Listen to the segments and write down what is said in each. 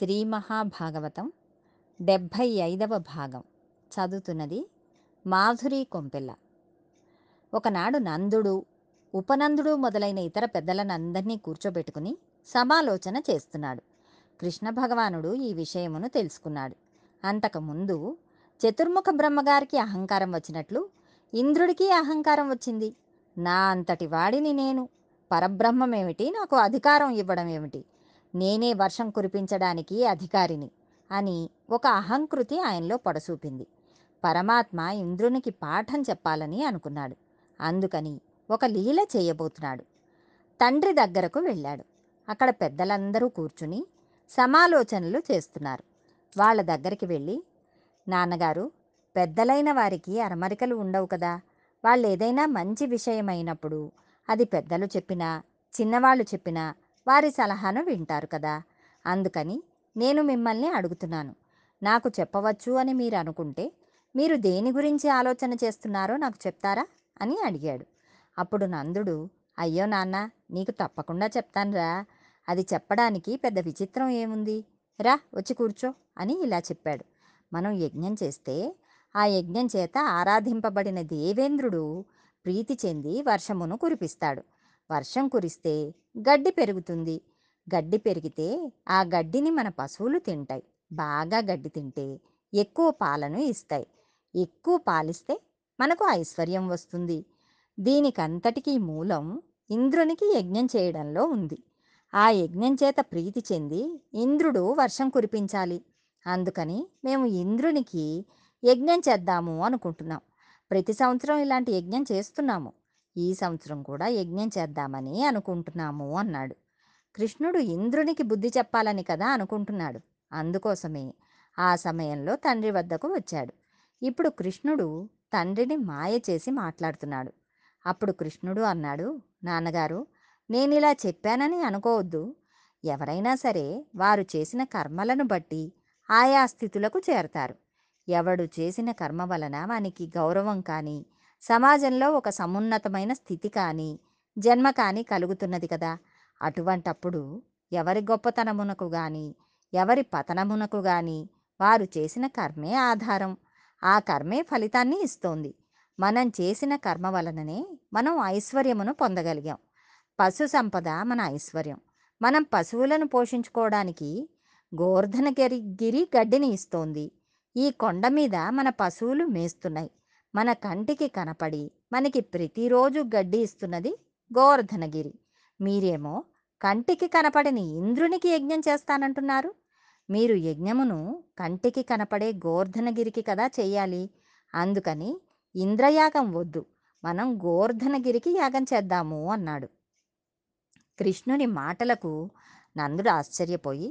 శ్రీ మహాభాగవతం డెబ్భై ఐదవ భాగం. చదువుతున్నది మాధురి కొంపెల్ల. ఒకనాడు నందుడు ఉపనందుడు మొదలైన ఇతర పెద్దలనందరినీ కూర్చోబెట్టుకుని సమాలోచన చేస్తున్నాడు. కృష్ణ భగవానుడు ఈ విషయమును తెలుసుకున్నాడు. అంతకుముందు చతుర్ముఖ బ్రహ్మగారికి అహంకారం వచ్చినట్లు ఇంద్రుడికి అహంకారం వచ్చింది. నా అంతటి వాడిని నేను. పరబ్రహ్మమేమిటి? నాకు అధికారం ఇవ్వడం ఏమిటి నేనే వర్షం కురిపించడానికి అధికారిని అని ఒక అహంకృతి ఆయనలో పొడసూపింది. పరమాత్మ ఇంద్రునికి పాఠం చెప్పాలని అనుకున్నాడు. అందుకని ఒక లీల చేయబోతున్నాడు. తండ్రి దగ్గరకు వెళ్ళాడు. అక్కడ పెద్దలందరూ కూర్చుని సమాలోచనలు చేస్తున్నారు. వాళ్ళ దగ్గరికి వెళ్ళి నాన్నగారు పెద్దలైన వారికి అరమరికలు ఉండవు కదా. వాళ్ళు ఏదైనా మంచి విషయమైనప్పుడు అది పెద్దలు చెప్పినా చిన్నవాళ్ళు చెప్పినా వారి సలహాను వింటారు కదా! అందుకని నేను మిమ్మల్ని అడుగుతున్నాను. నాకు చెప్పవచ్చు అని మీరు అనుకుంటే మీరు దేని గురించి ఆలోచన చేస్తున్నారో నాకు చెప్తారా? అని అడిగాడు. అప్పుడు నందుడు అయ్యో నాన్న నీకు తప్పకుండా చెప్తానురా అది చెప్పడానికి పెద్ద విచిత్రం ఏముంది? రా వచ్చి కూర్చో అని ఇలా చెప్పాడు. మనం యజ్ఞం చేస్తే ఆ యజ్ఞం చేత ఆరాధింపబడిన దేవేంద్రుడు ప్రీతి చెంది వర్షమును కురిపిస్తాడు. వర్షం కురిస్తే గడ్డి పెరుగుతుంది. గడ్డి పెరిగితే ఆ గడ్డిని మన పశువులు తింటాయి. బాగా గడ్డి తింటే ఎక్కువ పాలను ఇస్తాయి. ఎక్కువ పాలిస్తే మనకు ఐశ్వర్యం వస్తుంది. దీనికంతటికీ మూలం ఇంద్రునికి యజ్ఞం చేయడంలో ఉంది. ఆ యజ్ఞం చేత ప్రీతి చెంది ఇంద్రుడు వర్షం కురిపించాలి. అందుకని మేము ఇంద్రునికి యజ్ఞం చేద్దాము అనుకుంటున్నాం. ప్రతి సంవత్సరం ఇలాంటి యజ్ఞం చేస్తున్నాము. ఈ సంవత్సరం కూడా యజ్ఞం చేద్దామని అనుకుంటున్నాము అన్నాడు. కృష్ణుడు ఇంద్రునికి బుద్ధి చెప్పాలని కదా అనుకుంటున్నాడు. అందుకోసమే ఆ సమయంలో తండ్రి వద్దకు వచ్చాడు. ఇప్పుడు కృష్ణుడు తండ్రిని మాయ చేసి మాట్లాడుతున్నాడు. అప్పుడు కృష్ణుడు అన్నాడు నాన్నగారు నేను ఇలా చెప్పానని అనుకోవద్దు. ఎవరైనా సరే వారు చేసిన కర్మలను బట్టి ఆయా స్థితులకు చేరతారు. ఎవడు చేసిన కర్మ వలన వానికి గౌరవం కానీ సమాజంలో ఒక సమున్నతమైన స్థితి కానీ జన్మ కానీ కలుగుతున్నది కదా! అటువంటప్పుడు ఎవరి గొప్పతనమునకు కానీ ఎవరి పతనమునకు కానీ వారు చేసిన కర్మే ఆధారం. ఆ కర్మే ఫలితాన్ని ఇస్తోంది. మనం చేసిన కర్మ వలననే మనం ఐశ్వర్యమును పొందగలిగాం. పశు సంపద మన ఐశ్వర్యం. మనం పశువులను పోషించుకోవడానికి గోర్ధన గిరి గడ్డిని ఇస్తోంది. ఈ కొండ మీద మన పశువులు మేస్తున్నాయి. మన కంటికి కనపడి మనకి ప్రతిరోజు గడ్డి ఇస్తున్నది గోవర్ధనగిరి మీరేమో కంటికి కనపడని ఇంద్రునికి యజ్ఞం చేస్తానంటున్నారు. మీరు యజ్ఞమును కంటికి కనపడే గోవర్ధనగిరికి కదా చేయాలి. అందుకని ఇంద్రయాగం వద్దు మనం గోవర్ధనగిరికి యాగం చేద్దాము అన్నాడు. కృష్ణుని మాటలకు నందుడు ఆశ్చర్యపోయి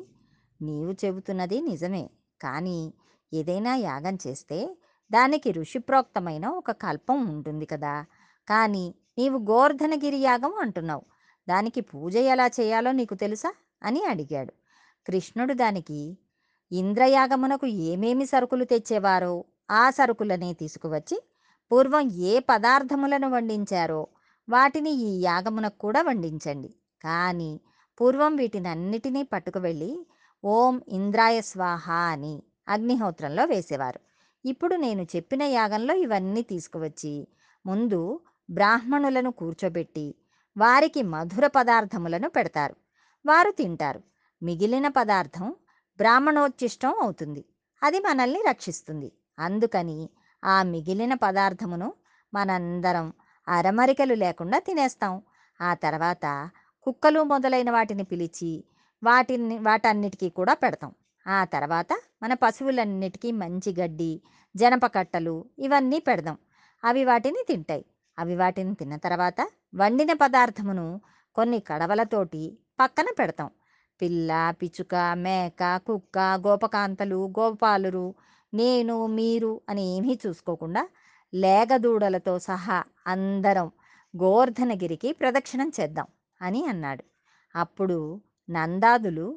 నీవు చెబుతున్నది నిజమే కానీ ఏదైనా యాగం చేస్తే దానికి ఋషిప్రోక్తమైన ఒక కల్పం ఉంటుంది కదా. కానీ నీవు గోర్ధనగిరి యాగం అంటున్నావు. దానికి పూజ ఎలా చేయాలో నీకు తెలుసా? అని అడిగాడు. కృష్ణుడు దానికి ఇంద్రయాగమునకు ఏమేమి సరుకులు తెచ్చేవారో? ఆ సరుకులనే తీసుకువచ్చి పూర్వం ఏ పదార్థములను వండించారో వాటిని ఈ యాగమునకు కూడా వండించండి. కానీ పూర్వం వీటినన్నిటినీ పట్టుకువెళ్ళి ఓం ఇంద్రాయ స్వాహ అని అగ్నిహోత్రంలో వేసేవారు. ఇప్పుడు నేను చెప్పిన యాగంలో ఇవన్నీ తీసుకువచ్చి ముందు బ్రాహ్మణులను కూర్చోబెట్టి వారికి మధుర పదార్థములను పెడతారు. వారు తింటారు. మిగిలిన పదార్థం బ్రాహ్మణోచ్చిష్టం అవుతుంది. అది మనల్ని రక్షిస్తుంది. అందుకని ఆ మిగిలిన పదార్థమును మనందరం అరమరికలు లేకుండా తినేస్తాం. ఆ తర్వాత కుక్కలు మొదలైన వాటిని పిలిచి వాటిని వాటన్నిటికీ కూడా పెడతాం. ఆ తర్వాత మన పశువులన్నిటికీ మంచి గడ్డి జనప కట్టలు ఇవన్నీ పెడదాం. అవి వాటిని తింటాయి. అవి వాటిని తిన్న తర్వాత వండిన పదార్థమును కొన్ని కడవలతోటి పక్కన పెడతాం. పిల్ల పిచుక మేక కుక్క గోపకాంతలు గోపాలురు నేను మీరు అని ఏమీ చూసుకోకుండా లేగదూడలతో సహా అందరం గోవర్ధనగిరికి ప్రదక్షిణం చేద్దాం అని అన్నాడు. అప్పుడు నందాదులు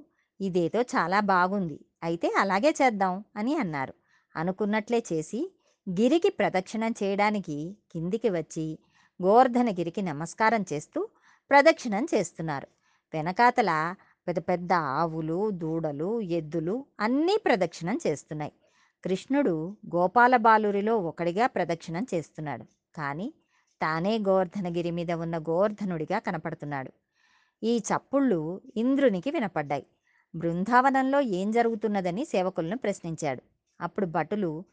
ఇదేదో చాలా బాగుంది. అయితే అలాగే చేద్దాం అని అన్నారు. అనుకున్నట్లే చేసి గిరికి ప్రదక్షిణం చేయడానికి కిందికి వచ్చి గోవర్ధనగిరికి నమస్కారం చేస్తూ ప్రదక్షిణం చేస్తున్నారు. వెనకాతల పెద్ద పెద్ద ఆవులు దూడలు ఎద్దులు అన్నీ ప్రదక్షిణం చేస్తున్నాయి. కృష్ణుడు గోపాల బాలురిలో ఒకడిగా ప్రదక్షిణం చేస్తున్నాడు. కానీ తానే గోవర్ధనగిరి మీద ఉన్న గోవర్ధనుడిగా కనపడుతున్నాడు. ఈ చప్పుళ్ళు ఇంద్రునికి వినపడ్డాయి. బృందావనంలో ఏం జరుగుతున్నదని సేవకులను ప్రశ్నించాడు. అప్పుడు భటులు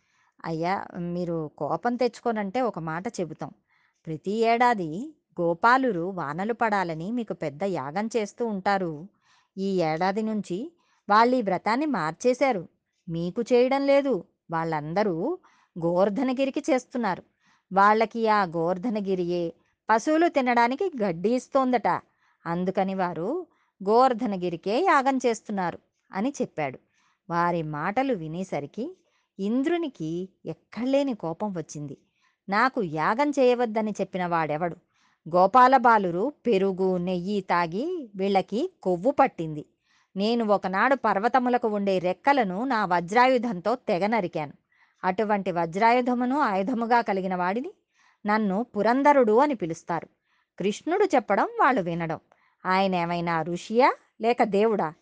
అయ్యా మీరు కోపం తెచ్చుకోనంటే ఒక మాట చెబుతాం. ప్రతి ఏడాది గోపాలురు వానలు పడాలని మీకు పెద్ద యాగం చేస్తూ ఉంటారు. ఈ ఏడాది నుంచి వాళ్ళు ఈ వ్రతాన్ని మార్చేశారు. మీకు చేయడం లేదు. వాళ్ళందరూ గోవర్ధనగిరికి చేస్తున్నారు. వాళ్ళకి ఆ గోవర్ధనగిరియే పశువులు తినడానికి గడ్డి ఇస్తోందట. అందుకని వారు గోవర్ధనగిరికే యాగం చేస్తున్నారు అని చెప్పాడు. వారి మాటలు వినేసరికి ఇంద్రునికి ఎక్కడలేని కోపం వచ్చింది. నాకు యాగం చేయవద్దని చెప్పిన వాడెవడు? గోపాలబాలురు పెరుగు నెయ్యి తాగి వీళ్ళకి కొవ్వు పట్టింది. నేను ఒకనాడు పర్వతములకు ఉండే రెక్కలను నా వజ్రాయుధంతో తెగ నరికాను. అటువంటి వజ్రాయుధమును ఆయుధముగా కలిగిన వాడిని నన్ను పురంధరుడు అని పిలుస్తారు. కృష్ణుడు చెప్పడం వాళ్ళు వినడం. ఆయన ఏమైనా ఋషియా లేక దేవుడా?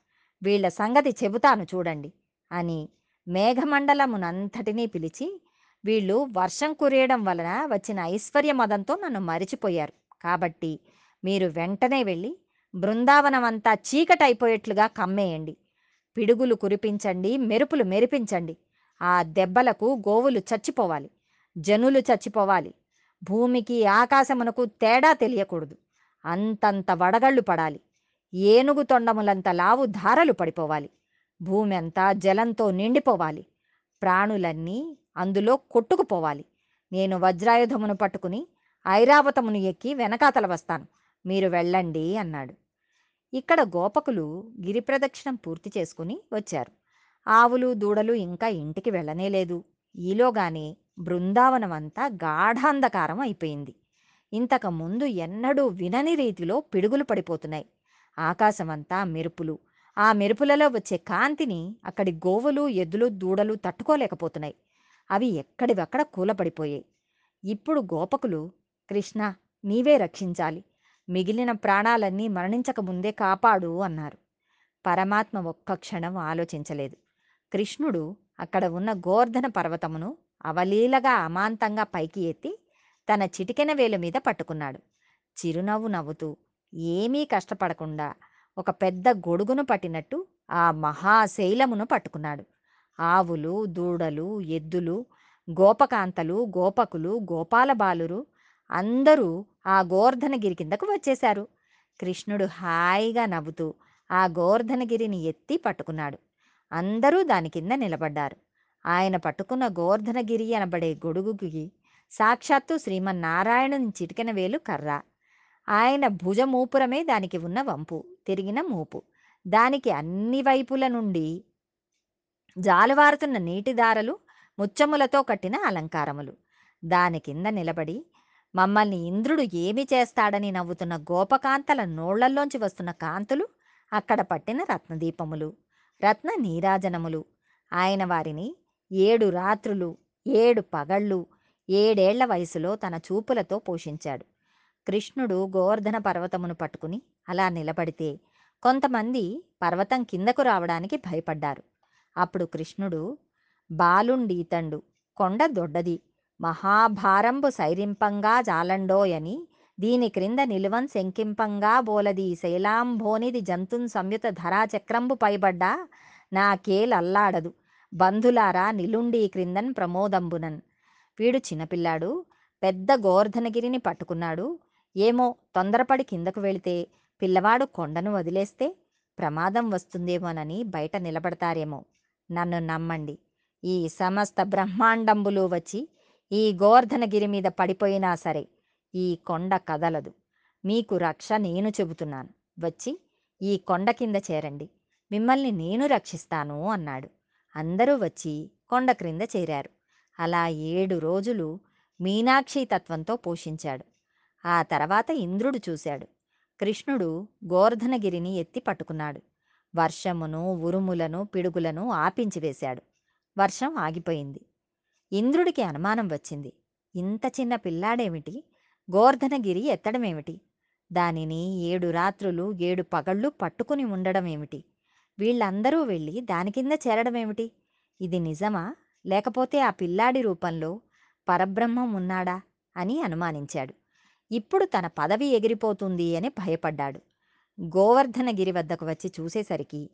వీళ్ళ సంగతి చెబుతాను చూడండి అని మేఘమండలమునంతటినీ పిలిచి వీళ్ళు వర్షం కురియడం వలన వచ్చిన ఐశ్వర్య మదంతో నన్ను మరిచిపోయారు. కాబట్టి మీరు వెంటనే వెళ్ళి బృందావనమంతా చీకటైపోయేట్లుగా కమ్మేయండి. పిడుగులు కురిపించండి మెరుపులు మెరిపించండి. ఆ దెబ్బలకు గోవులు చచ్చిపోవాలి జనులు చచ్చిపోవాలి. భూమికి ఆకాశమునకు తేడా తెలియకూడదు. అంతంత వడగళ్ళు పడాలి. ఏనుగు తొండములంత లావు ధారలు పడిపోవాలి. భూమి అంతా జలంతో నిండిపోవాలి. ప్రాణులన్నీ అందులో కొట్టుకుపోవాలి. నేను వజ్రాయుధమును పట్టుకుని ఐరావతమును ఎక్కి వెనకాతల వస్తాను. మీరు వెళ్ళండి అన్నాడు. ఇక్కడ గోపకులు గిరి ప్రదక్షిణం పూర్తి చేసుకుని వచ్చారు. ఆవులు దూడలు ఇంకా ఇంటికి వెళ్ళనే లేదు. ఈలోగానే బృందావనం అంతా గాఢాంధకారం అయిపోయింది. ఇంతకుముందు ఎన్నడూ వినని రీతిలో పిడుగులు పడిపోతున్నాయి. ఆకాశమంతా మెరుపులు. ఆ మెరుపులలో వచ్చే కాంతిని అక్కడి గోవులు ఎద్దులు దూడలు తట్టుకోలేకపోతున్నాయి. అవి ఎక్కడివక్కడ కూలపడిపోయాయి. ఇప్పుడు గోపకులు కృష్ణ నీవే రక్షించాలి. మిగిలిన ప్రాణాలన్నీ మరణించకముందే కాపాడు అన్నారు. పరమాత్మ ఒక్క క్షణం ఆలోచించలేదు. కృష్ణుడు అక్కడ ఉన్న గోర్ధన పర్వతమును అవలీలగా అమాంతంగా పైకి ఎత్తి తన చిటికెన వేలు మీద పట్టుకున్నాడు. చిరునవ్వు నవ్వుతూ ఏమీ కష్టపడకుండా ఒక పెద్ద గొడుగును పట్టినట్టు ఆ మహాశైలమును పట్టుకున్నాడు. ఆవులు దూడలు ఎద్దులు గోపకాంతలు గోపకులు గోపాలబాలురు అందరూ ఆ గోర్ధనగిరి కిందకు వచ్చేశారు. కృష్ణుడు హాయిగా నవ్వుతూ ఆ గోర్ధనగిరిని ఎత్తి పట్టుకున్నాడు. అందరూ దాని కింద నిలబడ్డారు. ఆయన పట్టుకున్న గోర్ధనగిరి అనబడే గొడుగుకి సాక్షాత్తు శ్రీమన్నారాయణుని చిటికెన వేలు కర్ర. ఆయన భుజమూపురమే దానికి ఉన్న వంపు తిరిగిన మూపు. దానికి అన్ని వైపుల నుండి జాలువారుతున్న నీటి దారలు ముచ్చములతో కట్టిన అలంకారములు. దాని కింద నిలబడి మమ్మల్ని ఇంద్రుడు ఏమి చేస్తాడని నవ్వుతున్న గోపకాంతల నోళ్ళల్లోంచి వస్తున్న కాంతులు అక్కడ పట్టిన రత్నదీపములు రత్న నీరాజనములు. ఆయన వారిని ఏడు రాత్రులు ఏడు పగళ్ళు ఏడేళ్ళ వయసులో తన చూపులతో పోషించాడు. కృష్ణుడు గోవర్ధన పర్వతమును పట్టుకుని అలా నిలబడితే కొంతమంది పర్వతం కిందకు రావడానికి భయపడ్డారు. అప్పుడు కృష్ణుడు బాలుండీతండు కొండ దొడ్డది మహాభారంబు సైరింపంగా జాలండోయని దీని క్రింద నిలువన్ శంకింపంగా బోలది శైలాంభోనిది జంతున్ సంయుత ధరాచక్రంబు పైబడ్డా నాకేలల్లాడదు బంధులారా నిలుండి క్రిందన్ ప్రమోదంబునన్. వీడు చిన్నపిల్లాడు. పెద్ద గోవర్ధనగిరిని పట్టుకున్నాడు. ఏమో తొందరపడి కిందకు వెళితే పిల్లవాడు కొండను వదిలేస్తే ప్రమాదం వస్తుందేమోనని బయట నిలబడతారేమో. నన్ను నమ్మండి. ఈ సమస్త బ్రహ్మాండంబులు వచ్చి ఈ గోవర్ధనగిరి మీద పడిపోయినా సరే ఈ కొండ కదలదు. మీకు రక్ష నేను చెబుతున్నాను. వచ్చి ఈ కొండ కింద చేరండి. మిమ్మల్ని నేను రక్షిస్తాను అన్నాడు. అందరూ వచ్చి కొండ క్రింద చేరారు. అలా ఏడు రోజులు మీనాక్షి తత్వంతో పోషించాడు. ఆ తర్వాత ఇంద్రుడు చూశాడు. కృష్ణుడు గోవర్ధనగిరిని ఎత్తి పట్టుకున్నాడు. వర్షమును ఉరుములను పిడుగులను ఆపించివేశాడు వర్షం ఆగిపోయింది. ఇంద్రుడికి అనుమానం వచ్చింది. ఇంత చిన్న పిల్లాడేమిటి? గోవర్ధనగిరి ఎత్తడమేమిటి? దానిని ఏడు రాత్రులు ఏడు పగళ్ళు పట్టుకుని ఉండడమేమిటి? వీళ్ళందరూ వెళ్ళి దాని కింద చేరడమేమిటి? ఇది నిజమా? లేకపోతే ఆ పిల్లాడి రూపంలో పరబ్రహ్మం ఉన్నాడా అని అనుమానించాడు. ఇప్పుడు తన పదవి ఎగిరిపోతుంది అని భయపడ్డాడు. గోవర్ధనగిరి వద్దకు వచ్చి చూసేసరికి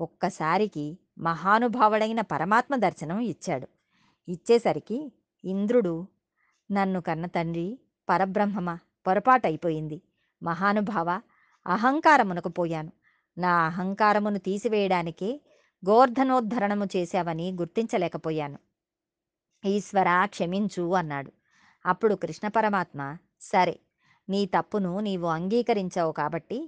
ఒక్కసారికి మహానుభావుడైన పరమాత్మ దర్శనం ఇచ్చాడు. ఇచ్చేసరికి ఇంద్రుడు నన్ను కన్న తండ్రి పరబ్రహ్మమ? పొరపాటైపోయింది మహానుభావ అహంకారమునకు పోయాను. నా అహంకారమును తీసివేయడానికే గోర్ధనోద్ధరణము చేశావని గుర్తించలేకపోయాను. ఈశ్వర క్షమించు అన్నాడు. అప్పుడు కృష్ణ పరమాత్మ సరే నీ తప్పును నీవు అంగీకరించావు కాబట్టి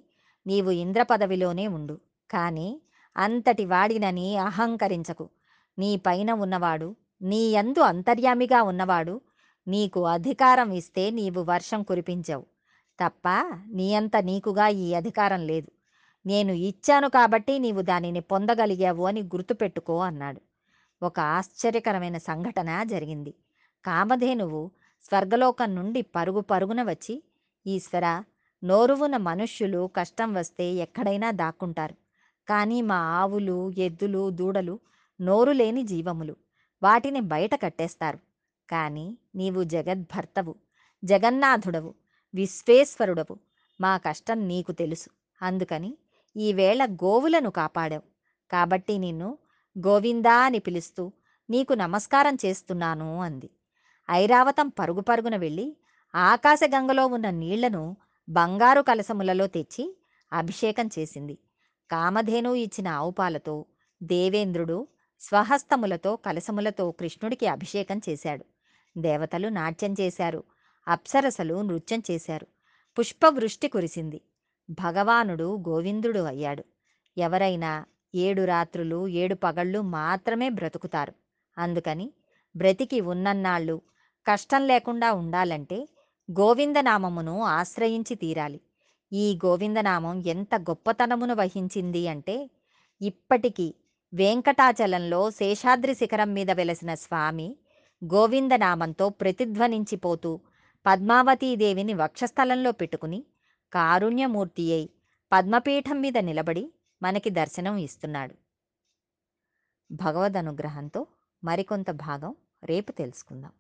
నీవు ఇంద్ర పదవిలోనే ఉండు. కానీ అంతటి వాడినని అహంకరించకు. నీ పైన ఉన్నవాడు నీ యందు అంతర్యామిగా ఉన్నవాడు నీకు అధికారం ఇస్తే నీవు వర్షం కురిపించావు. తప్ప నీ అంత నీకుగా ఈ అధికారం లేదు. నేను ఇచ్చాను కాబట్టి నీవు దానిని పొందగలిగావు అని గుర్తుపెట్టుకో అన్నాడు. ఒక ఆశ్చర్యకరమైన సంఘటన జరిగింది. కామధేనువు స్వర్గలోకం నుండి పరుగు పరుగున వచ్చి ఈశ్వర నోరువున మనుష్యులు కష్టం వస్తే ఎక్కడైనా దాక్కుంటారు. కానీ మా ఆవులు ఎద్దులు దూడలు నోరు లేని జీవములు. వాటిని బయట కట్టేస్తారు. కానీ నీవు జగద్భర్తవు జగన్నాథుడవు విశ్వేశ్వరుడవు. మా కష్టం నీకు తెలుసు. అందుకని ఈవేళ గోవులను కాపాడావు. కాబట్టి నిన్ను గోవిందా అని పిలుస్తూ నీకు నమస్కారం చేస్తున్నాను అంది. ఐరావతం పరుగు పరుగున వెళ్ళి ఆకాశగంగలో ఉన్న నీళ్ళను బంగారు కలసములలో తెచ్చి అభిషేకం చేసింది. కామధేను ఇచ్చిన ఆవుపాలతో దేవేంద్రుడు స్వహస్తములతో కలసములతో కృష్ణుడికి అభిషేకం చేశాడు. దేవతలు నాట్యం చేశారు. అప్సరసలు నృత్యం చేశారు. పుష్పవృష్టి కురిసింది. భగవానుడు గోవిందుడు అయ్యాడు. ఎవరైనా ఏడు రాత్రులు ఏడు పగళ్ళు మాత్రమే బ్రతుకుతారు. అందుకని బ్రతికి ఉన్నన్నాళ్ళు కష్టం లేకుండా ఉండాలంటే గోవిందనామమును ఆశ్రయించి తీరాలి. ఈ గోవిందనామం ఎంత గొప్పతనమును వహించింది అంటే ఇప్పటికీ వెంకటాచలంలో శేషాద్రి శిఖరం మీద వెలసిన స్వామి గోవిందనామంతో ప్రతిధ్వనించిపోతూ పద్మావతీదేవిని వక్షస్థలంలో పెట్టుకుని కారుణ్యమూర్తి అయి పద్మపీఠం మీద నిలబడి మనకి దర్శనం ఇస్తున్నాడు. భగవద్ అనుగ్రహంతో మరికొంత భాగం రేపు తెలుసుకుందాం.